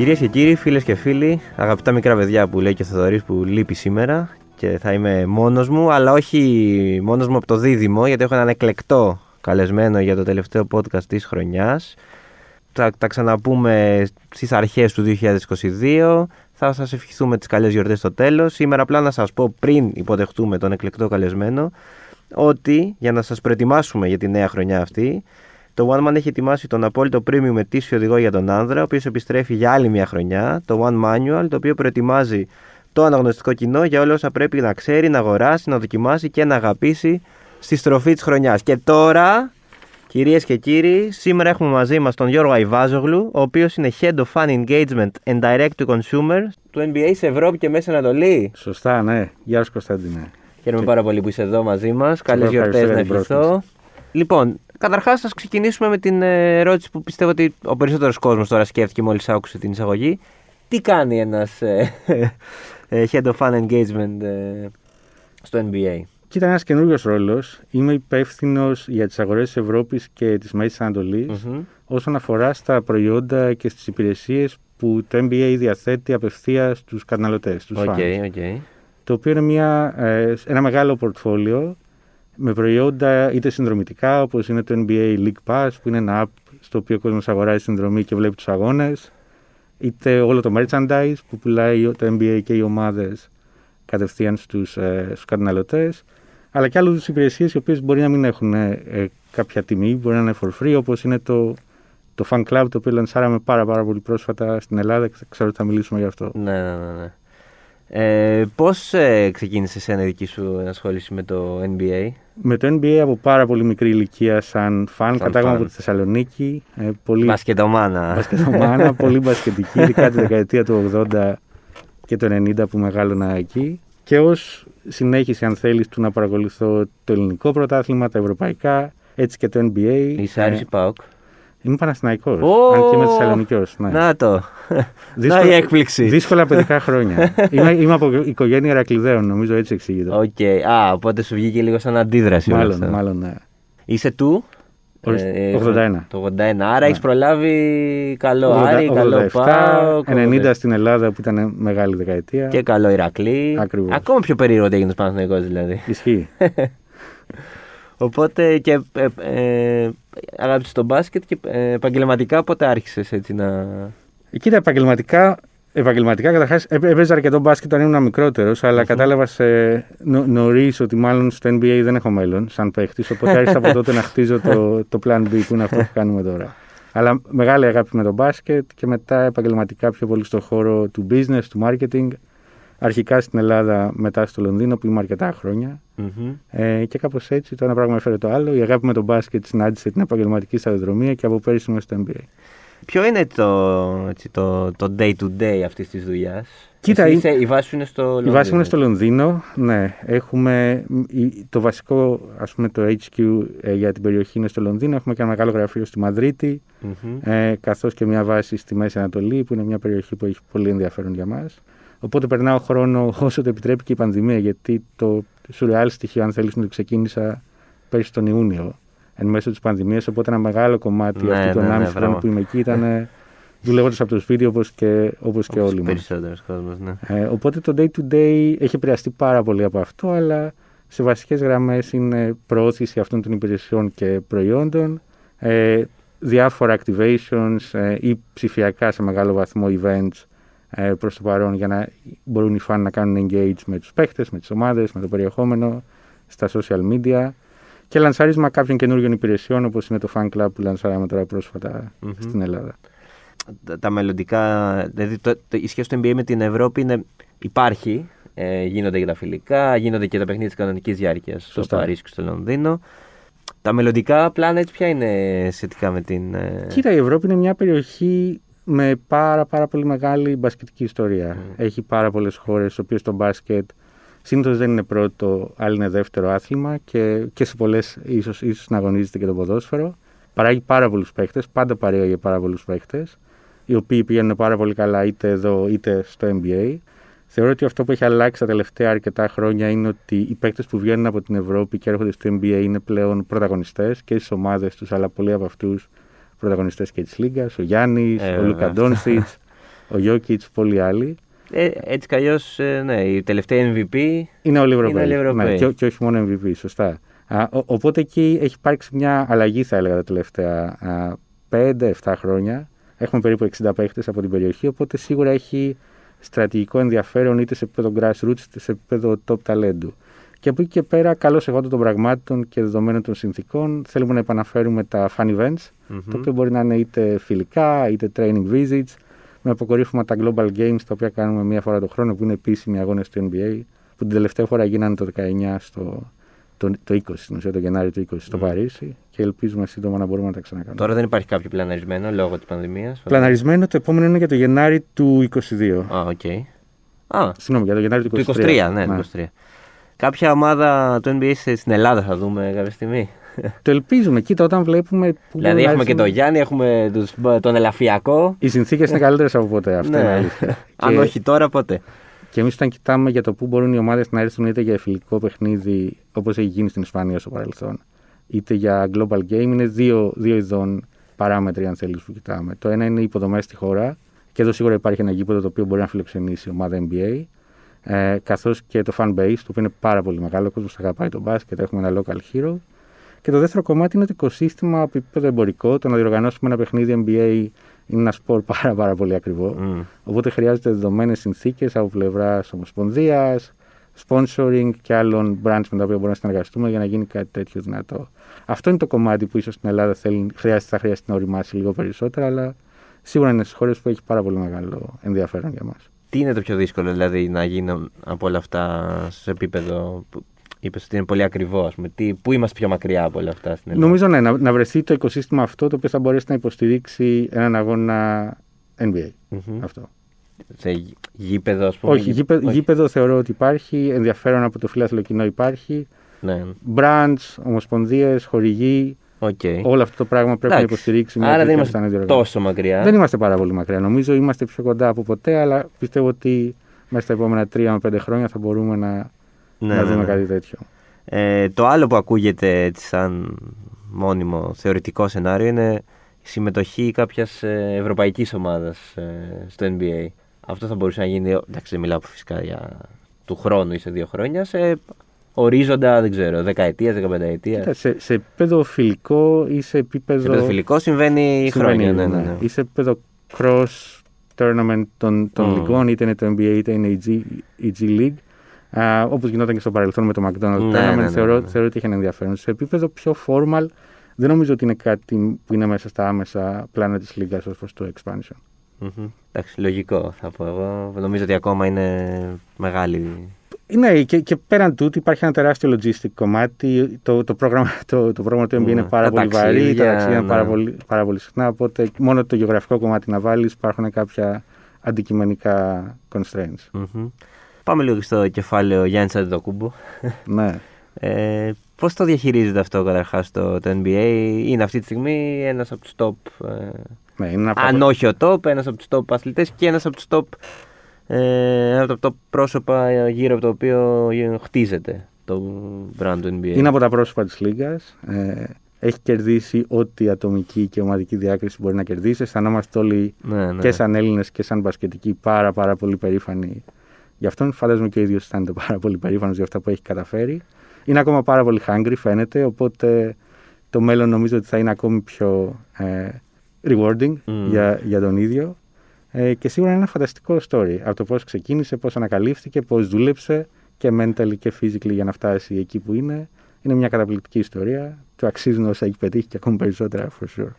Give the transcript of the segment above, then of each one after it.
Κυρίες και κύριοι, φίλες και φίλοι, αγαπητά μικρά παιδιά που λέει και ο Θεοδωρή που λείπει σήμερα και θα είμαι μόνος μου, αλλά όχι μόνος μου από το δίδυμο, γιατί έχω έναν εκλεκτό καλεσμένο για το τελευταίο podcast της χρονιάς. Θα τα ξαναπούμε στις αρχές του 2022. Θα σας ευχηθούμε τις καλές γιορτές στο τέλος. Σήμερα, απλά να σας πω πριν υποδεχτούμε τον εκλεκτό καλεσμένο, ότι για να σας προετοιμάσουμε για τη νέα χρονιά αυτή, το One Man έχει ετοιμάσει τον απόλυτο premium ετήσιο οδηγό για τον άνδρα, ο οποίος επιστρέφει για άλλη μια χρονιά, το One Manual, το οποίο προετοιμάζει το αναγνωστικό κοινό για όλα όσα πρέπει να ξέρει, να αγοράσει, να δοκιμάσει και να αγαπήσει στη στροφή της χρονιάς. Και τώρα, κυρίες και κύριοι, σήμερα έχουμε μαζί μας τον Γιώργο Αϊβάζογλου, ο οποίος είναι Head of Fan Engagement and Direct to Consumer του NBA σε Ευρώπη και Μέση Ανατολή. Σωστά, ναι. Γεια σα, Κωνσταντίνε. Χαίρομαι πάρα πολύ που είσαι εδώ μαζί μας. Καλές γιορτές να ευχηθώ. Λοιπόν, Καταρχάς, θα ξεκινήσουμε με την ε, ερώτηση που πιστεύω ότι ο περισσότερος κόσμος τώρα σκέφτηκε μόλις άκουσε την εισαγωγή. Τι κάνει ένας ε, ε, Head of Fan Engagement στο NBA. Κοίτα, ένας καινούριος ρόλος. Είμαι υπεύθυνος για τις αγορές της Ευρώπης και της Μέση όσον αφορά στα προϊόντα και στις υπηρεσίες που το NBA διαθέτει απευθεία στους καταναλωτές, στους okay, okay. Το οποίο είναι μια, ένα μεγάλο πορτφόλιο με προϊόντα είτε συνδρομητικά όπως είναι το NBA League Pass που είναι ένα app στο οποίο ο κόσμος αγοράζει συνδρομή και βλέπει τους αγώνες είτε όλο το merchandise που πουλάει το NBA και οι ομάδες κατευθείαν στους, ε, στους καταναλωτές αλλά και άλλες υπηρεσίες οι οποίες μπορεί να μην έχουν ε, ε, κάποια τιμή, μπορεί να είναι for free όπως είναι το, το fan club το οποίο λανσάραμε πάρα πάρα πολύ πρόσφατα στην Ελλάδα και ξέρω ότι θα μιλήσουμε γι' αυτό. Ναι, ναι, ναι. Ναι. Ε, Πώς ε, ξεκίνησε η δική σου ενασχόληση με το NBA, Με το NBA από πάρα πολύ μικρή ηλικία, σαν φαν, κατάγομαι από τη Θεσσαλονίκη. Ε, πολύ... Μπασκετομάνα. Μπασκετομάνα, πολύ μπασκετική, ειδικά τη δεκαετία του 80 και του 90 που μεγάλωνα εκεί. Και ως συνέχιση, αν θέλεις, του να παρακολουθώ το ελληνικό πρωτάθλημα, τα ευρωπαϊκά, έτσι και το NBA. Είσαι Άρης Πάοκ. Είμαι Παναθηναϊκός. Oh! Αν και είμαι Θεσσαλονικιός. Ναι. Να το. Δύσκολα, Να η έκπληξη. Δύσκολα παιδικά χρόνια. είμαι, είμαι από οικογένεια Ηρακλειδέων, νομίζω έτσι εξηγείται. OK. Okay. Α, οπότε σου βγήκε λίγο σαν αντίδραση. Μάλλον, μάλλον ναι. Είσαι του; Ε, 81. Το 81. Άρα ναι. έχεις προλάβει καλό 80, Άρη, 87, καλό Πάο. 90 στην Ελλάδα που ήταν μεγάλη δεκαετία. Και καλό Ηρακλή. Ακριβώς. Ακόμα πιο περίεργο ότι έγινε Παναθηναϊκός δηλαδή. Ισχύει. Οπότε και ε, ε, αγάπησες τον μπάσκετ και ε, επαγγελματικά πότε άρχισες έτσι να. Κοίτα, επαγγελματικά, επαγγελματικά καταρχάς έπαιζα αρκετό μπάσκετ όταν ήμουν μικρότερος, αλλά mm-hmm. κατάλαβα νο, νωρίς ότι μάλλον στο NBA δεν έχω μέλλον σαν παίχτης. Οπότε άρχισα από τότε να χτίζω το, το Plan B που είναι αυτό που κάνουμε τώρα. Αλλά μεγάλη αγάπη με το μπάσκετ και μετά επαγγελματικά πιο πολύ στον χώρο του business, του marketing. Αρχικά στην Ελλάδα, μετά στο Λονδίνο που είμαι αρκετά χρόνια. Mm-hmm. Ε, και κάπως έτσι το ένα πράγμα έφερε το άλλο. Η αγάπη με τον μπάσκετ συνάντησε την επαγγελματική σταδιοδρομία και από πέρυσι είμαι στο NBA. Ποιο είναι το, έτσι, το, το day to day αυτής της δουλειάς, Κοίτα, Εσύ είσαι, η βάση σου είναι στο Λονδίνο. Η βάση μου είναι στο Λονδίνο, ναι. Έχουμε το βασικό, ας πούμε, το HQ ε, για την περιοχή είναι στο Λονδίνο. Έχουμε και ένα μεγάλο γραφείο στη Μαδρίτη, mm-hmm. ε, καθώς και μια βάση στη Μέση Ανατολή, που είναι μια περιοχή που έχει πολύ ενδιαφέρον για μας. Οπότε περνάω χρόνο όσο το επιτρέπει και η πανδημία, γιατί το σουρεάλ στοιχείο, αν θέλεις, να το ξεκίνησα πέρσι τον Ιούνιο, εν μέσω της πανδημίας. Οπότε ένα μεγάλο κομμάτι ναι, αυτού των ναι, 1,5 ναι, χρόνων που είμαι εκεί ήταν δουλεύοντας από το σπίτι όπως και, όπως και όλοι μας. ναι. Ε, οπότε το day to day έχει επηρεαστεί πάρα πολύ από αυτό, αλλά σε βασικές γραμμές είναι προώθηση αυτών των υπηρεσιών και προϊόντων, ε, διάφορα activations ε, ή ψηφιακά σε μεγάλο βαθμό events ε, προς το παρόν για να μπορούν οι φαν να κάνουν engage με τους παίχτες, με τις ομάδες, με το περιεχόμενο στα social media και λανσάρισμα κάποιων καινούργιων υπηρεσιών όπως είναι το fan club που λανσάραμε τώρα στην Ελλάδα. Τα, τα μελλοντικά, δηλαδή το, το, η σχέση του NBA με την Ευρώπη είναι, υπάρχει, ε, γίνονται και τα φιλικά, γίνονται και τα παιχνίδια της κανονικής διάρκειας στο Παρίσι και στο Λονδίνο. Τα μελλοντικά πλάνα έτσι ποια είναι σχετικά με την... Ε... Κοίτα, η Ευρώπη είναι μια περιοχή με πάρα πάρα πολύ μεγάλη μπασκετική ιστορία. Mm. Έχει πάρα πολλές χώρες, στις οποίες το μπάσκετ συνήθως δεν είναι πρώτο, άλλο είναι δεύτερο άθλημα και, και σε πολλές ίσως, ίσως να αγωνίζεται και το ποδόσφαιρο. Παράγει πάρα πολλούς παίχτες, πάντα παρήγαγε πάρα πολλούς παίχτες, οι οποίοι πηγαίνουν πάρα πολύ καλά είτε εδώ είτε στο NBA. Θεωρώ ότι αυτό που έχει αλλάξει τα τελευταία αρκετά χρόνια είναι ότι οι παίκτες που βγαίνουν από την Ευρώπη και έρχονται στο NBA είναι πλέον πρωταγωνιστές και στις ομάδες τους, αλλά πολλοί από αυτούς πρωταγωνιστές και της Λίγκας, ο Γιάννης, ε, ο Λούκα Ντόνσιτς. ο Jokic, πολλοί άλλοι. Ε, έτσι κι αλλιώς, ναι, η τελευταία MVP Είναι όλοι Ευρωπαίοι. Είναι όλοι Ευρωπαίοι. Ναι, και, και όχι μόνο MVP, σωστά. Α, ο- οπότε εκεί έχει υπάρξει μια αλλαγή, θα έλεγα, τα τελευταία 5-7 χρόνια. Έχουμε περίπου 60 παίχτες από την περιοχή, οπότε σίγουρα έχει στρατηγικό ενδιαφέρον είτε σε επίπεδο grassroots είτε σε επίπεδο top ταλέντου. Και από εκεί και πέρα, καλώς εγώ των πραγμάτων και δεδομένων των συνθήκων, θέλουμε να επαναφέρουμε τα fan events, το οποίο μπορεί να είναι είτε φιλικά είτε training visits, με αποκορύφωμα τα global games, τα οποία κάνουμε μία φορά το χρόνο, που είναι επίσημοι αγώνες του NBA, που την τελευταία φορά γίνανε το 19 στο, το, το 20, στην ουσία το Γενάρη του 20 στο Παρίσι και ελπίζουμε σύντομα να μπορούμε να τα ξανακάνουμε. Τώρα δεν υπάρχει κάποιο πλαναρισμένο λόγω της πανδημίας; Πλαναρισμένο το επόμενο είναι για το Γενάρη του 22. Α, οκ. Α, Συγγνώμη, για το Γενάρη του του 23. 23, ναι, του 23. Κάποια ομάδα του NBA στην Ελλάδα θα δούμε κάποια στιγμή. Το ελπίζουμε. Κοίτα, όταν βλέπουμε. Που δηλαδή μπορούν να έχουμε και έρθουν- τον Γιάννη, έχουμε τους, τον Ελαφιακό. Οι συνθήκες είναι καλύτερες από ποτέ. Αυτό είναι ναι. αλήθεια. Αν Και- όχι τώρα, ποτέ. Και εμείς όταν κοιτάμε για το πού μπορούν οι ομάδες να έρθουν είτε για φιλικό παιχνίδι, όπως έχει γίνει στην Ισπανία στο παρελθόν, είτε για global game, είναι δύο, δύο ειδών παράμετροι, αν θέλεις, που κοιτάμε. Το ένα είναι οι υποδομές στη χώρα, και εδώ σίγουρα υπάρχει ένα γήπεδο το οποίο μπορεί να φιλοξενήσει η ομάδα NBA, ε, καθώς και το fan base, το οποίο είναι πάρα πολύ μεγάλο. Ο κόσμος αγαπάει τον μπάσκετ, έχουμε ένα local hero. Και το δεύτερο κομμάτι είναι το οικοσύστημα από επίπεδο εμπορικό. Το να διοργανώσουμε ένα παιχνίδι NBA είναι ένα σπορ πάρα, πάρα πολύ ακριβό. Μμ. Οπότε χρειάζεται δεδομένες συνθήκες από πλευράς ομοσπονδίας, sponsoring και άλλων brands με τα οποία μπορούμε να συνεργαστούμε για να γίνει κάτι τέτοιο δυνατό. Αυτό είναι το κομμάτι που ίσως στην Ελλάδα θέλει, χρειάζεται, θα χρειάζεται να οριμάσει λίγο περισσότερα, αλλά σίγουρα είναι στις χώρες που έχει πάρα πολύ μεγάλο ενδιαφέρον για μας. Τι είναι το πιο δύσκολο δηλαδή να γίνουν από όλα αυτά σε επίπεδο που είπες ότι είναι πολύ ακριβό, ας πούμε. Τι, πού είμαστε πιο μακριά από όλα αυτά στην Ελλάδα; Νομίζω ναι, να, να βρεθεί το οικοσύστημα αυτό το οποίο θα μπορέσει να υποστηρίξει έναν αγώνα NBA. Μμμ. Αυτό. Σε γη- γήπεδο, ας πούμε; Όχι, γη- γήπεδο, όχι. γήπεδο θεωρώ ότι υπάρχει, ενδιαφέρον από το φιλάθλο κοινό υπάρχει. Ναι, Brands, ομοσπονδίες, χορηγοί, οκ. όλο αυτό το πράγμα πρέπει να Εντάξει. υποστηρίξει μια Άρα δεν τέτοια είμαστε πιθανή διοργάνωση. τόσο μακριά. Δεν είμαστε πάρα πολύ μακριά. Νομίζω είμαστε πιο κοντά από ποτέ, αλλά πιστεύω ότι μέσα στα επόμενα τρία με πέντε χρόνια θα μπορούμε να, Ναι, να ναι, δούμε ναι. κάτι τέτοιο. Ε, το άλλο που ακούγεται έτσι σαν μόνιμο θεωρητικό σενάριο είναι η συμμετοχή κάποιας ευρωπαϊκής ομάδας στο NBA. Αυτό θα μπορούσε να γίνει, εντάξει δεν μιλάω φυσικά για του χρόνου ή σε δύο χρόνια, σε ορίζοντα, δεν ξέρω, δεκαετίας, δεκαπενταετίας. Κοίτα, σε, σε επίπεδο φιλικό ή σε επίπεδο. Σε επίπεδο φιλικό συμβαίνει, συμβαίνει, χρόνια. Ναι, ναι, ναι. Ή σε επίπεδο cross tournament των, των Μμμ. λιγών, είτε είναι το NBA είτε είναι η G, η G League. Όπως γινόταν και στο παρελθόν με το McDonald's Ναι, Tournament, ναι, ναι, θεωρώ, ναι. θεωρώ ότι έχει ένα ενδιαφέρον. Σε επίπεδο πιο formal, δεν νομίζω ότι είναι κάτι που είναι μέσα στα άμεσα πλάνα της Λίγκας ως προς το expansion. Μμμ. Εντάξει, λογικό θα πω εγώ. Νομίζω ότι ακόμα είναι μεγάλη. Ναι, και, και πέραν τούτου υπάρχει ένα τεράστιο logistic κομμάτι. Το, το, πρόγραμμα, το, το πρόγραμμα του NBA Ναι. είναι πάρα Τα πολύ βαρύ, τα ταξίδια, ταξίδια είναι πάρα ναι. πολύ, πάρα πολύ συχνά. Οπότε μόνο το γεωγραφικό κομμάτι να βάλεις υπάρχουν κάποια αντικειμενικά constraints. Μμμ. Πάμε λίγο στο κεφάλαιο Γιάννη Αντετοκούμπο. ναι. Ε, Πώς το διαχειρίζεται αυτό καταρχάς το, το NBA, Είναι αυτή τη στιγμή ένας από τους top. Ε, ναι είναι ένα αν όχι ο top, ένας από τους top αθλητές και ένας από τους top. Ε, ένα από τα top πρόσωπα γύρω από το οποίο χτίζεται το brand του NBA. Είναι από τα πρόσωπα της Λίγκας. Ε, έχει κερδίσει ό,τι ατομική και ομαδική διάκριση μπορεί να κερδίσει. Αισθανόμαστε όλοι ναι, ναι. και σαν Έλληνες και σαν μπασκετικοί πάρα, πάρα πολύ περήφανοι γι' αυτόν. Φαντάζομαι και ο ίδιος αισθάνεται πάρα πολύ περήφανος για αυτά που έχει καταφέρει. Είναι ακόμα πάρα πολύ hungry, φαίνεται. Οπότε το μέλλον νομίζω ότι θα είναι ακόμη πιο ε, rewarding Μμμ. για, για τον ίδιο. Ε, και σίγουρα είναι ένα φανταστικό story. Από το πώς ξεκίνησε, πώς ανακαλύφθηκε, πώς δούλεψε και mentally και physically για να φτάσει εκεί που είναι. Είναι μια καταπληκτική ιστορία. Του αξίζουν όσα έχει πετύχει και ακόμη περισσότερα, for sure.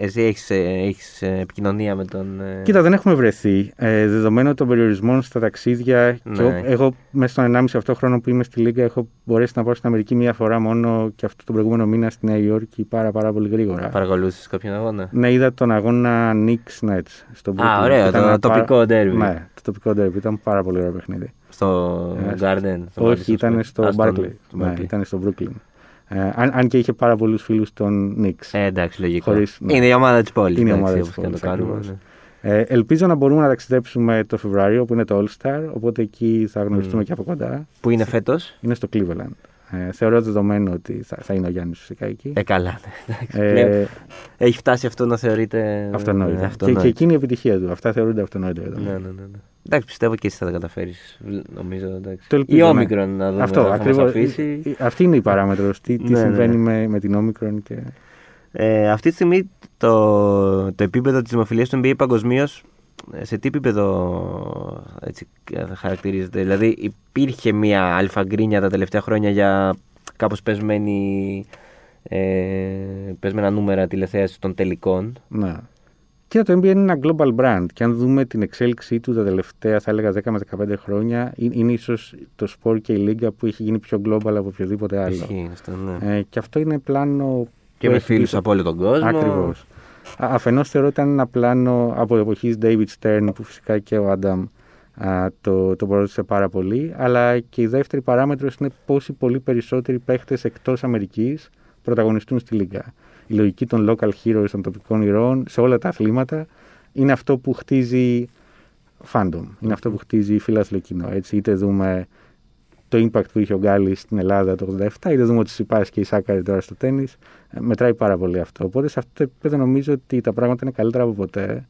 Εσύ έχεις έχεις ε, επικοινωνία με τον. ε, Κοίτα, δεν έχουμε βρεθεί. Ε, δεδομένου των περιορισμών στα ταξίδια, και Ναι. ο- εγώ μέσα στον 1,5 αυτό χρόνο που είμαι στη Λίγκα έχω μπορέσει να πάω στην Αμερική μία φορά μόνο και αυτό τον προηγούμενο μήνα στη Νέα Υόρκη πάρα, πάρα πολύ γρήγορα. Παρακολούθησες κάποιον αγώνα; Ναι, είδα τον αγώνα Knicks Nets στο Brooklyn. Α, ωραίο, Ήταν το ένα τοπικό πάρα- derby. Ναι, το τοπικό derby. Ήταν πάρα πολύ ωραίο παιχνίδι. Στο Ε, Garden. στο Όχι, Madison ήταν Square. στο Α, στον- Barclay. στο Ναι, Barclay. ήταν στο Brooklyn. Ε, αν, αν και είχε πάρα πολλούς φίλους των Knicks. Ε, εντάξει, λογικό. Χωρίς- ναι. Είναι η ομάδα της πόλης. Είναι η ομάδα της και να το πόλης, κάνουμε. ακριβώς. ναι. Ε, ελπίζω να μπορούμε να ταξιδέψουμε το Φεβρουάριο που είναι το All Star, οπότε εκεί θα γνωριστούμε Μμμ. και από κοντά. Πού είναι φέτος; Είναι στο Cleveland. Ε, θεωρώ δεδομένο ότι θα, θα είναι ο Γιάννης φυσικά εκεί. Ε, καλά. Ναι. Ε, Έχει φτάσει αυτό να θεωρείται. Αυτονόητο. Ε, και, και εκείνη η επιτυχία του. Αυτά θεωρούνται αυτονόητα. Ναι, ναι, ναι, ναι. Εντάξει, πιστεύω και εσύ θα τα καταφέρεις. Νομίζω. Εντάξει. Το η όμικρον να δούμε. Αυτό ακριβώς. Αυτή είναι η παράμετρος. Τι, τι ναι, συμβαίνει ναι. Με, με την όμικρον. Και... Ε, αυτή τη στιγμή το, το επίπεδο της δημοφιλίας του NBA παγκοσμίως σε τι επίπεδο έτσι, χαρακτηρίζεται. Δηλαδή υπήρχε μια αλφαγκρίνια τα τελευταία χρόνια για κάπως πεσμένη, ε, πεσμένα νούμερα τηλεθέασης των τελικών. Ναι. Και το NBA είναι ένα global brand και αν δούμε την εξέλιξή του τα τελευταία θα έλεγα 10 με 15 χρόνια είναι ίσως το σπορ και η λίγα που έχει γίνει πιο global από οποιοδήποτε άλλο. Ισχύει, αυτό, ναι. ε, και αυτό είναι πλάνο... Και με φίλους από όλο τον κόσμο. Ακριβώς. Αφενός θεωρώ ότι ήταν ένα πλάνο από εποχής David Stern που φυσικά και ο Άνταμ το, το πρότεισε πάρα πολύ. Αλλά και η δεύτερη παράμετρος είναι πόσοι πολύ περισσότεροι παίχτες εκτός Αμερικής πρωταγωνιστούν στη Λίγκα. Η λογική των local heroes, των τοπικών ηρώων σε όλα τα αθλήματα είναι αυτό που χτίζει fandom. Είναι αυτό που χτίζει φίλαθλο κοινό. Έτσι, είτε δούμε το impact που είχε ο Γκάλι στην Ελλάδα το 87, είτε δούμε ότι υπάρχει και η Σάκαρη τώρα στο τέννη. Ε, μετράει πάρα πολύ αυτό. Οπότε σε αυτό το επίπεδο νομίζω ότι τα πράγματα είναι καλύτερα από ποτέ.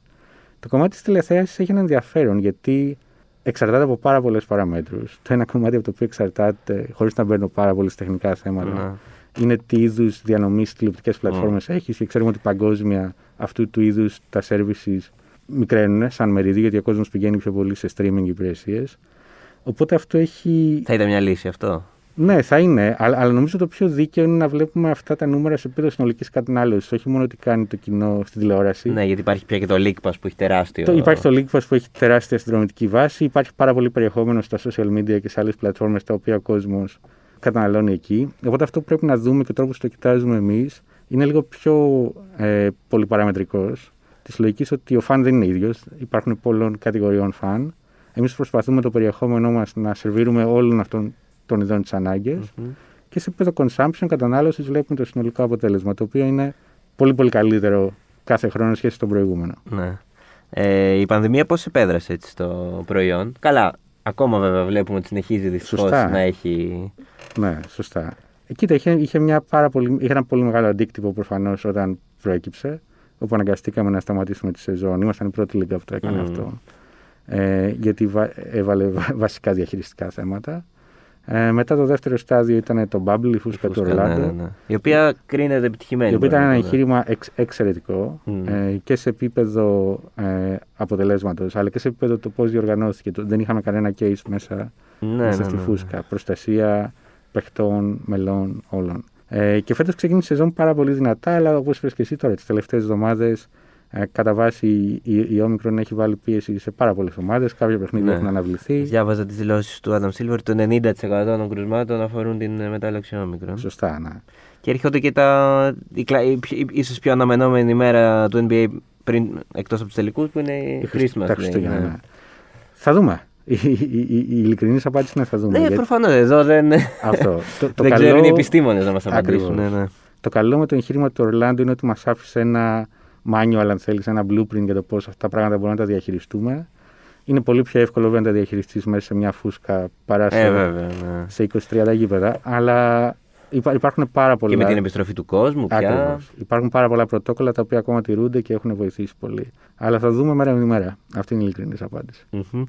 Το κομμάτι της τηλεθέασης έχει ένα ενδιαφέρον γιατί εξαρτάται από πάρα πολλές παραμέτρους. Το ένα κομμάτι από το οποίο εξαρτάται, χωρίς να μπαίνω πάρα πολύ στα τεχνικά θέματα, mm. Είναι τι είδους διανομής τηλεοπτικές πλατφόρμες mm. έχεις και ξέρουμε ότι παγκόσμια αυτού του είδους τα services μικραίνουν σαν μερίδιο γιατί ο κόσμος πηγαίνει πιο πολύ σε streaming υπηρεσίες. Οπότε αυτό έχει. Θα ήταν μια λύση αυτό; Ναι, θα είναι. Αλλά, αλλά νομίζω το πιο δίκαιο είναι να βλέπουμε αυτά τα νούμερα σε επίπεδο συνολικής κατανάλωσης. Όχι μόνο τι κάνει το κοινό στην τηλεόραση. Ναι, γιατί υπάρχει πια και το League που έχει τεράστιο. Το, υπάρχει το League που έχει τεράστια συνδρομητική βάση. Υπάρχει πάρα πολύ περιεχόμενο στα social media και σε άλλες πλατφόρμες τα οποία ο κόσμος καταναλώνει εκεί. Οπότε αυτό που πρέπει να δούμε και ο τρόπος που το κοιτάζουμε εμείς είναι λίγο πιο ε, πολυπαραμετρικός. Της λογικής ότι ο φαν δεν είναι ίδιος. Υπάρχουν πολλών κατηγοριών φαν. Εμείς προσπαθούμε το περιεχόμενό μας να σερβίρουμε όλων αυτών των ειδών τις αναγκε mm-hmm. Και σε επίπεδο consumption, κατανάλωσης, βλέπουμε το συνολικό αποτέλεσμα, το οποίο είναι πολύ πολύ καλύτερο κάθε χρόνο σχέση με τον προηγούμενο. Ναι. Ε, η πανδημία πώς επέδρασε έτσι στο προϊόν; Καλά, ακόμα βέβαια βλέπουμε ότι συνεχίζει δυστυχώς να έχει. Ναι, σωστά. Κοίτα, είχε, είχε, μια πάρα πολύ, είχε ένα πολύ μεγάλο αντίκτυπο προφανώς όταν προέκυψε, όπου αναγκαστήκαμε να σταματήσουμε τη σεζόν. Ήμασταν η πρώτη λίγα που το έκανε mm. αυτό ε, γιατί έβαλε βασικά διαχειριστικά θέματα. Ε, μετά το δεύτερο στάδιο ήταν το Bubble, η φούσκα του Ορλάντο. Ναι, ναι, ναι. Η οποία κρίνεται επιτυχημένη. Η οποία ήταν ένα εγχείρημα εξ, εξαιρετικό mm. ε, και σε επίπεδο ε, αποτελέσματος, αλλά και σε επίπεδο το πώς διοργανώθηκε. Δεν είχαμε κανένα case μέσα, ναι, μέσα στη φούσκα. Προστασία παιχτών, μελών, όλων. Ε, και φέτος ξεκίνησε η σεζόν πάρα πολύ δυνατά, αλλά όπως είπες και εσύ τώρα, τις τελευταίες εβδομάδες ε, κατά βάση η, η Όμικρον έχει βάλει πίεση σε πάρα πολλές ομάδες. Κάποια παιχνίδια ναι. έχουν αναβληθεί. Διάβαζα τις δηλώσεις του Adam Silver. Το 90% των κρουσμάτων αφορούν την μετάλλαξη Όμικρον. Σωστά, ναι. Και έρχονται και τα. ίσως πιο αναμενόμενη ημέρα του NBA πριν εκτός από τους τελικούς που είναι η Christmas. Τα Χριστούγεννα. Ναι. ναι. Θα δούμε. Η, η, η, η ειλικρινής απάντηση είναι θα δούμε. Ναι, γιατί... προφανώς εδώ δεν. Αυτό. το, το δεν καλό... ξέρουν οι επιστήμονες να μας απαντήσουν. Ναι, ναι. Το καλό με το εγχείρημα του Ορλάντο είναι ότι μας άφησε ένα manual, αν θέλεις, ένα blueprint για το πώς αυτά τα πράγματα μπορούμε να τα διαχειριστούμε. Είναι πολύ πιο εύκολο να τα διαχειριστείς μέσα σε μια φούσκα παρά σε, ε, βέβαια, ναι. σε 20-30 γήπεδα. Αλλά υπάρχουν πάρα πολλά. Και με την επιστροφή του κόσμου πια. Ακριβώς. Υπάρχουν πάρα πολλά πρωτόκολλα τα οποία ακόμα τηρούνται και έχουν βοηθήσει πολύ. Αλλά θα δούμε μέρα με μέρα. Αυτή είναι η ειλικρινής απάντηση. Mm-hmm.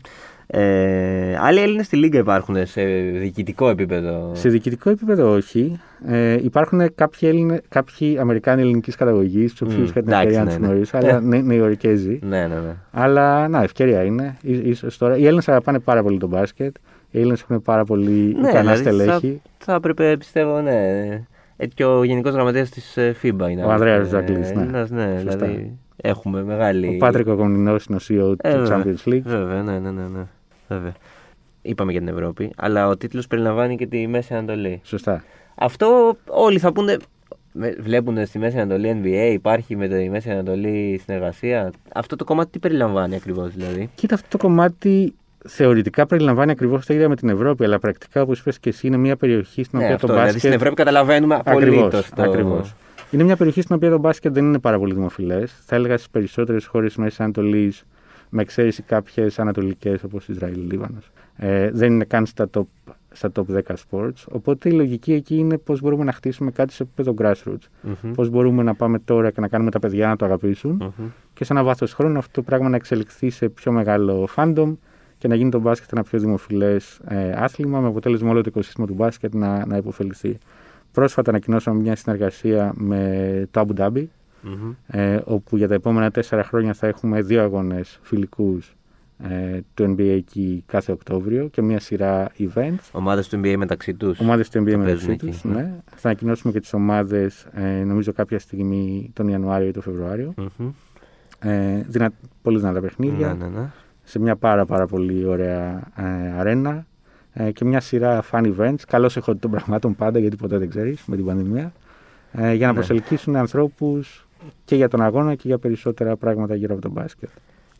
Ε, άλλοι Έλληνες στη Λίγκα υπάρχουν σε διοικητικό επίπεδο; Σε διοικητικό επίπεδο όχι. Ε, υπάρχουν κάποιοι, Έλληνε, κάποιοι Αμερικάνοι ελληνικής καταγωγής, τους οποίους είχα την ευκαιρία να του γνωρίσω, αλλά Νεοϊορκέζοι. Ναι, ναι, ναι. Αλλά να, ευκαιρία είναι. Ίσως τώρα. Οι Έλληνες αγαπάνε πάρα πολύ τον μπάσκετ. Οι Έλληνες έχουν πάρα πολύ ναι, ικανά δηλαδή στελέχη. Θα, θα έπρεπε, πιστεύω, ναι. Ε, και ο Γενικός Γραμματέας της ε, FIBA είναι. Ο Ανδρέας Ζαγκλή. Ναι, ναι, δηλαδή έχουμε μεγάλη. Ο Πάτρικο Κομινό είναι ο CEO ε, του Champions League. Βέβαια, ναι, ναι, ναι. ναι. Βέβαια. Είπαμε για την Ευρώπη, αλλά ο τίτλος περιλαμβάνει και τη Μέση Ανατολή. Σωστά. Αυτό όλοι θα πούνε. Βλέπουν στη Μέση Ανατολή NBA, υπάρχει με τη Μέση Ανατολή συνεργασία. Αυτό το κομμάτι τι περιλαμβάνει ακριβώς, δηλαδή; Κοίτα, αυτό το κομμάτι θεωρητικά περιλαμβάνει ακριβώς τα ίδια με την Ευρώπη, αλλά πρακτικά, όπως είπες και εσύ, είναι μια περιοχή στην ναι, οποία αυτό, το μπάσκετ. Δηλαδή στην Ευρώπη καταλαβαίνουμε απολύτως. Το... Ακριβώς. Είναι μια περιοχή στην οποία το μπάσκετ δεν είναι πάρα πολύ δημοφιλές. Θα έλεγα στις περισσότερες χώρες της Μέσης Ανατολής με εξαίρεση κάποιες ανατολικές όπως Ισραήλ, Λίβανος. Ε, δεν είναι καν στα top στα top 10 sports. Οπότε η λογική εκεί είναι πώς μπορούμε να χτίσουμε κάτι σε επίπεδο grassroots. Μμμ. Πώς μπορούμε να πάμε τώρα και να κάνουμε τα παιδιά να το αγαπησουν Μμμ. και σε ένα βάθος χρόνου αυτό το πράγμα να εξελιχθεί σε πιο μεγάλο fandom και να γίνει το μπάσκετ ένα πιο δημοφιλές ε, άθλημα με αποτέλεσμα όλο το οικοσύστημα του μπάσκετ να, να υποφεληθεί. Πρόσφατα ανακοινώσαμε μια συνεργασία με το Abu Dhabi, Μμμ. ε, όπου για τα επόμενα τέσσερα χρόνια θα έχουμε δύο αγώνες φιλικούς ε, του NBA εκεί κάθε Οκτώβριο και μια σειρά events. Ομάδες του NBA μεταξύ τους. Ομάδες του NBA Το μεταξύ παίζουν τους, εκεί. ναι. Θα ανακοινώσουμε και τις ομάδες ε, νομίζω κάποια στιγμή τον Ιανουάριο ή τον Φεβρουάριο. Ε, δυνα... Πολύ δυνατά παιχνίδια Ναι, ναι, ναι. Σε μια πάρα πάρα πολύ ωραία ε, αρένα ε, και μια σειρά fun events. Καλώς έχω των πραγμάτων πάντα γιατί ποτέ δεν ξέρεις με την πανδημία. Ε, για να Ναι. προσελκύσουν ανθρώπους και για τον αγώνα και για περισσότερα πράγματα γύρω από τον μπάσκετ.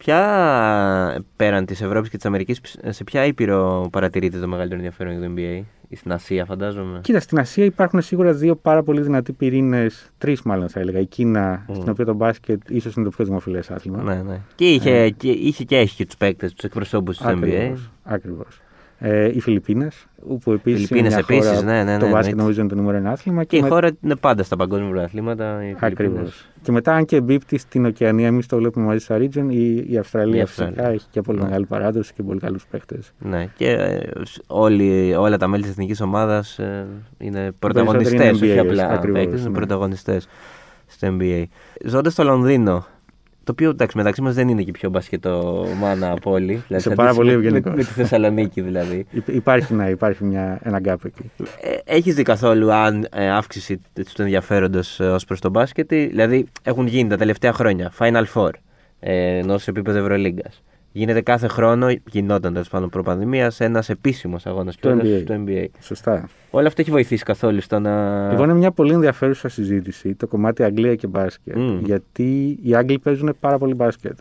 Ποια πέραν της Ευρώπης και της Αμερικής, σε ποια ήπειρο παρατηρείτε το μεγαλύτερο ενδιαφέρον για το NBA, ή στην Ασία, φαντάζομαι. Κοίτα, στην Ασία υπάρχουν σίγουρα δύο πάρα πολύ δυνατοί πυρήνες, τρεις μάλλον θα έλεγα. Η Κίνα, Mm. στην οποία το μπάσκετ ίσως είναι το πιο δημοφιλές άθλημα. Ναι, ναι. Και είχε, Ε. και, είχε και έχει και τους παίκτες, τους εκπροσώπους της NBA. Ακριβώς. Ε, οι Φιλιππίνες, όπου επίσης Φιλιππίνες επίσης, ναι, ναι, ναι, το μπάσκετ εννοείται. νομίζω είναι το νούμερο ένα άθλημα. Και η με- χώρα είναι πάντα στα παγκόσμια πρωταθλήματα. οι Ακριβώς. Φιλιππίνες. Και μετά, αν και εμπίπτει στην Οκεανία, εμείς το βλέπουμε μαζί στα Region, η, η Αυστραλία Η φυσικά Αυστραλία. έχει και πολύ Ναι. μεγάλη παράδοση και πολύ καλούς παίχτες. Ναι, και ε, όλοι, όλα τα μέλη της εθνικής ομάδας είναι πρωταγωνιστές. είναι Όχι NBA, απλά ακριβώς, παίκτες, είναι ναι. πρωταγωνιστές στο NBA. Ζώντας στο Λονδίνο, το οποίο εντάξει, μεταξύ μας δεν είναι και η πιο μπασκετομάνα πόλη. Δηλαδή, Είσαι σε πάρα αντίθεση πολύ με- ευγενικός. Με, με τη Θεσσαλονίκη δηλαδή. Υ- Υπάρχει, ναι, υπάρχει μια, ένα gap εκεί. Ε, Έχεις δει καθόλου αν ε, αύξηση του ενδιαφέροντος ως προς το μπάσκετ, δηλαδή έχουν γίνει τα τελευταία χρόνια Final Four ε, ενώ σε επίπεδο Ευρωλίγκας. Γίνεται κάθε χρόνο, γινόταν τέλος πάντων προπανδημία, ένας επίσημος αγώνας Το NBA. στο NBA. Σωστά. Όλο αυτό έχει βοηθήσει καθόλου στο να. Λοιπόν, είναι μια πολύ ενδιαφέρουσα συζήτηση το κομμάτι Αγγλία και μπάσκετ. Μμ. Γιατί οι Άγγλοι παίζουν πάρα πολύ μπάσκετ.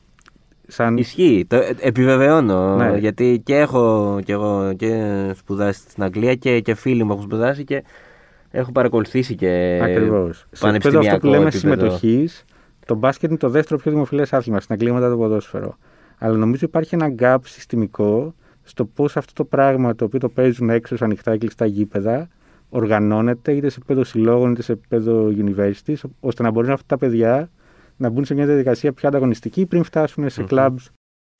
Σαν... Ισχύει, το ε, επιβεβαιώνω. Ναι. Γιατί και έχω και εγώ και σπουδάσει στην Αγγλία και, και φίλοι μου έχουν σπουδάσει και έχω παρακολουθήσει και. Ακριβώς. Σε επίπεδο πανεπιστημιακό αυτό που λέμε επίπεδο. συμμετοχής, το μπάσκετ είναι το δεύτερο πιο δημοφιλές άθλημα στην Αγγλία μετά το ποδόσφαιρο. Αλλά νομίζω υπάρχει ένα gap συστημικό στο πώς αυτό το πράγμα το οποίο το παίζουν έξω σε ανοιχτά και κλειστά γήπεδα οργανώνεται είτε σε επίπεδο συλλόγων είτε σε επίπεδο universities, ώστε να μπορούν αυτά τα παιδιά να μπουν σε μια διαδικασία πιο ανταγωνιστική πριν φτάσουν σε Μμμ. clubs,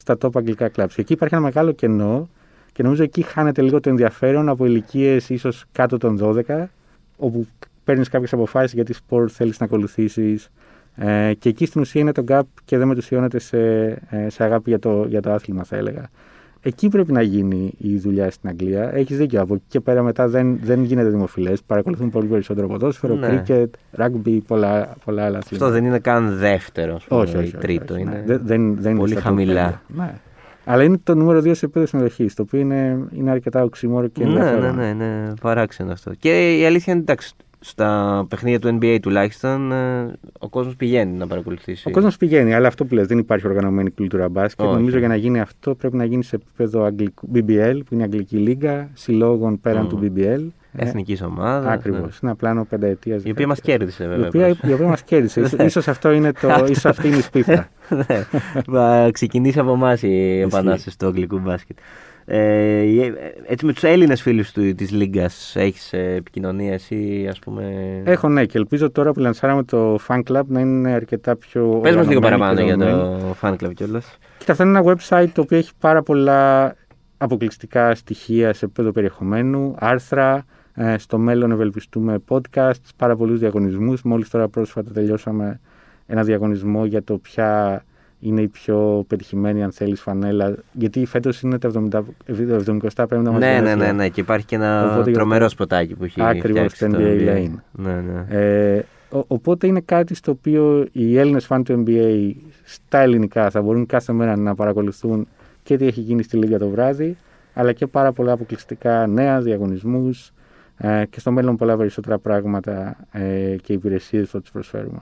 στα top αγγλικά clubs. Και εκεί υπάρχει ένα μεγάλο κενό και νομίζω εκεί χάνεται λίγο το ενδιαφέρον από ηλικίες ίσως κάτω των 12, όπου παίρνεις κάποιες αποφάσεις για τι σπορ θέλεις να ακολουθήσεις. Ε, και εκεί στην ουσία είναι το gap και δεν μετουσιώνεται σε, ε, σε αγάπη για το, για το άθλημα, θα έλεγα. Εκεί πρέπει να γίνει η δουλειά στην Αγγλία. Έχεις δίκιο. Από εκεί και πέρα μετά δεν, δεν γίνεται δημοφιλές. Παρακολουθούν πολύ περισσότερο ποδόσφαιρο, Ναι. κρίκετ, rugby, πολλά, πολλά άλλα αθλήματα. Αυτό δεν είναι καν δεύτερο, ας πούμε, όχι, όχι, ή όχι, τρίτο. όχι, είναι... ναι. Δεν, δεν, δεν είναι πολύ στα top χαμηλά. πέντε. Ναι. Αλλά είναι το νούμερο 2 σε επίπεδο συμμετοχή, το οποίο είναι, είναι αρκετά οξύμορο και ναι, ναι, ενδιαφέρον. ναι, ναι, παράξενο αυτό. Και η αλήθεια είναι εντάξει, στα παιχνίδια του NBA τουλάχιστον ε, ο κόσμος πηγαίνει να παρακολουθήσει. Ο κόσμος πηγαίνει, αλλά αυτό που λες, δεν υπάρχει οργανωμένη κουλτούρα μπάσκετ. Όχι. Νομίζω για να γίνει αυτό πρέπει να γίνει σε επίπεδο αγγλικού, BBL, που είναι η Αγγλική Λίγκα, συλλόγων πέραν Μμμ. του BBL. Εθνικής ομάδας. Ακριβώς. ναι. Ένα πλάνο πενταετίας. Η οποία μας κέρδισε Η βέβαια. οποία, η οποία μας κέρδισε. Ίσως- ίσως αυτό είναι το, ίσως αυτή είναι η σπίθα. Ναι. Θα ξεκινήσει από εμάς η επανάσταση του αγγλικού μπάσκετ. Ε, η- έτσι με τους Έλληνες φίλους της Λίγκας έχεις επικοινωνία εσύ, ας πούμε. Έχω ναι, και ελπίζω τώρα που λανσάραμε το fan club να είναι αρκετά πιο. Πες μας λίγο οργανωμένη παραπάνω και για δομημένη. το fan club κιόλας. Κοίτα, αυτό είναι ένα website το οποίο έχει πάρα πολλά αποκλειστικά στοιχεία σε επίπεδο περιεχομένου, άρθρα. Ε, στο μέλλον ευελπιστούμε podcasts, πάρα πολλούς διαγωνισμούς. Μόλις τώρα πρόσφατα τελειώσαμε ένα διαγωνισμό για το ποια είναι η πιο πετυχημένη, αν θέλεις, φανέλα. Γιατί φέτος είναι το 70 75ο μας Ναι, ναι, γενέθλια. ναι, ναι. Και υπάρχει και ένα Οπότε για τρομερό το- σποτάκι που έχει Ακριβώς, φτιάξει το το NBA NBA. Lane. Ναι, ναι. Ε, ο- οπότε είναι κάτι στο οποίο οι Έλληνες φαν του NBA στα ελληνικά θα μπορούν κάθε μέρα να παρακολουθούν και τι έχει γίνει στη Λίγα το βράδυ, αλλά και πάρα πολλά αποκλειστικά νέα, διαγωνισμούς ε, και στο μέλλον πολλά περισσότερα πράγματα ε, και υπηρεσίες που θα τους προσφέρουμε.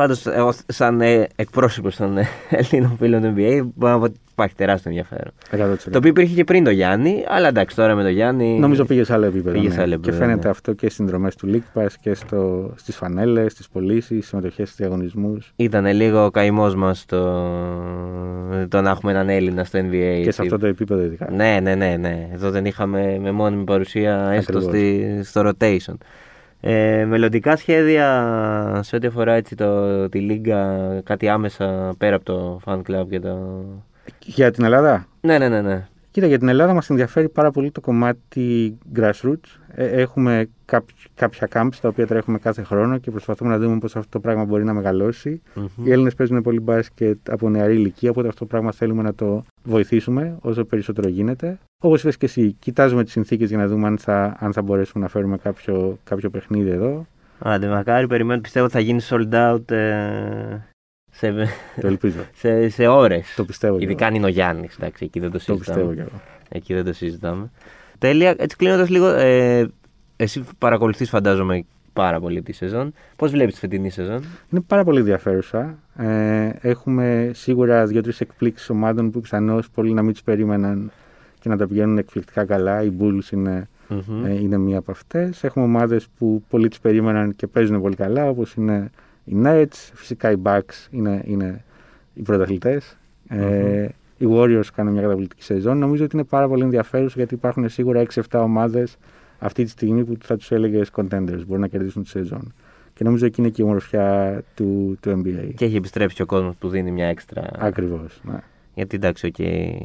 Πάντως, εγώ σαν ε, εκπρόσωπος των ε, Ελλήνων φίλων του NBA, μπορώ να πω ότι υπάρχει τεράστιο ενδιαφέρον. 100%. Το οποίο υπήρχε και πριν το Γιάννη, αλλά εντάξει, τώρα με το Γιάννη. Νομίζω πήγε σε άλλο επίπεδο. Πήγε ναι. σε άλλο Και επίπεδο, φαίνεται ναι. αυτό και στις συνδρομές του League Pass και στο, στις φανέλες, στις πωλήσεις, συμμετοχές στους διαγωνισμούς. Ήταν λίγο ο καημός μας το... το να έχουμε έναν Έλληνα στο NBA. Και σε αυτό το επίπεδο ειδικά. Ναι, ναι, ναι, ναι. Εδώ δεν είχαμε με μόνιμη παρουσία έστω Ακριβώς. στη, στο rotation. Ε, μελλοντικά σχέδια σε ό,τι αφορά έτσι, το, τη λίγα, κάτι άμεσα πέρα από το fan club και το... Για την Ελλάδα; Ναι, ναι, ναι, ναι. Κοίτα, για την Ελλάδα μας ενδιαφέρει πάρα πολύ το κομμάτι grassroots. Ε, έχουμε κάποι- κάποια camps τα οποία τρέχουμε κάθε χρόνο και προσπαθούμε να δούμε πώς αυτό το πράγμα μπορεί να μεγαλώσει. Μμμ. Οι Έλληνες παίζουν πολύ μπάσκετ από νεαρή ηλικία, οπότε αυτό το πράγμα θέλουμε να το βοηθήσουμε όσο περισσότερο γίνεται. Όπως είπες και εσύ, κοιτάζουμε τις συνθήκες για να δούμε αν θα, αν θα μπορέσουμε να φέρουμε κάποιο, κάποιο παιχνίδι εδώ. Άντε, μακάρι, περιμένω, πιστεύω ότι θα γίνει sold out ε, σε, Το ελπίζω. σε, σε ώρες. το πιστεύω κι Ειδικά εγώ. αν είναι ο Γιάννης, εντάξει, εκεί δεν το Το συζητάμε. πιστεύω κι εγώ. Εκεί δεν το συζητάμε. Τέλεια. Έτσι κλείνοντας λίγο, ε, εσύ παρακολουθείς, φαντάζομαι, πάρα πολύ τη σεζόν. Πώς βλέπεις τη φετινή σεζόν, Είναι πάρα πολύ ενδιαφέρουσα. Ε, έχουμε σίγουρα δύο-τρεις εκπλήξεις ομάδων που πιθανώς πολλοί να μην τις περίμεναν και να τα πηγαίνουν εκπληκτικά καλά. Οι Bulls είναι, Μμμ. ε, είναι μία από αυτές. Έχουμε ομάδες που πολλοί τις περίμεναν και παίζουν πολύ καλά, όπως είναι οι Nets. Φυσικά οι Bucks είναι, είναι οι πρωταθλητές. Ε, οι Warriors κάνουν μια καταπληκτική σεζόν. Νομίζω ότι είναι πάρα πολύ ενδιαφέρουσα γιατί υπάρχουν σίγουρα 6-7 ομάδες αυτή τη στιγμή που θα τους έλεγες contenders. Μπορούν να κερδίσουν τη σεζόν. Και νομίζω εκεί είναι και η ομορφιά του, του NBA. Και έχει επιστρέψει ο κόσμος που δίνει μια έξτρα. Ακριβώς. Ναι. Γιατί εντάξει, οκ,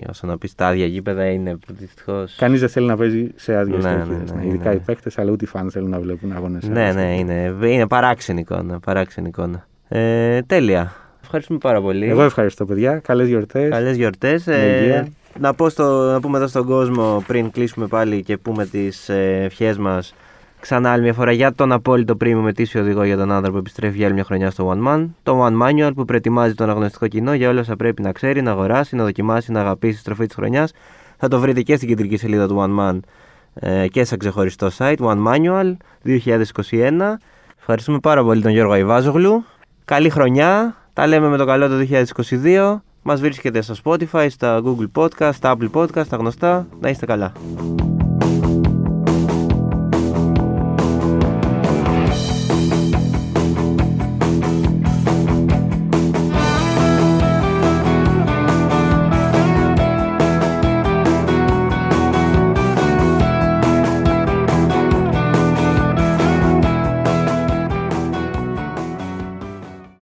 όσο να πεις τα άδεια γήπεδα είναι δυστυχώς. Κανείς δεν θέλει να παίζει σε άδειες Ναι, ναι, ναι, ναι, Ειδικά ναι. οι παίκτες, αλλά ούτε οι φαν θέλουν να βλέπουν αγώνες. Ναι, ναι, είναι, είναι παράξενη εικόνα. Παράξενη εικόνα. Ε, τέλεια. Ευχαριστούμε πάρα πολύ. Εγώ ευχαριστώ, παιδιά. Καλές γιορτές. Καλές γιορτές. Με υγεία. να, πω στο, να πούμε εδώ στον κόσμο πριν κλείσουμε πάλι και πούμε τις ε, ευχές μας ξανά άλλη μια φορά για τον απόλυτο premium ετήσιο οδηγό για τον άνθρωπο που επιστρέφει για άλλη μια χρονιά στο One Man. Το One Manual που προετοιμάζει το αναγνωστικό κοινό για όλα όσα πρέπει να ξέρει, να αγοράσει, να δοκιμάσει, να αγαπήσει στη στροφή της χρονιάς. Θα το βρείτε και στην κεντρική σελίδα του One Man ε, και σε ξεχωριστό site One Manual 2021. Ευχαριστούμε πάρα πολύ τον Γιώργο Αϊβάζογλου. Καλή χρονιά. Τα λέμε με το καλό το 2022. Μας βρίσκεται στο Spotify, στα Google Podcast, στα Apple Podcast, τα γνωστά. Να είστε καλά.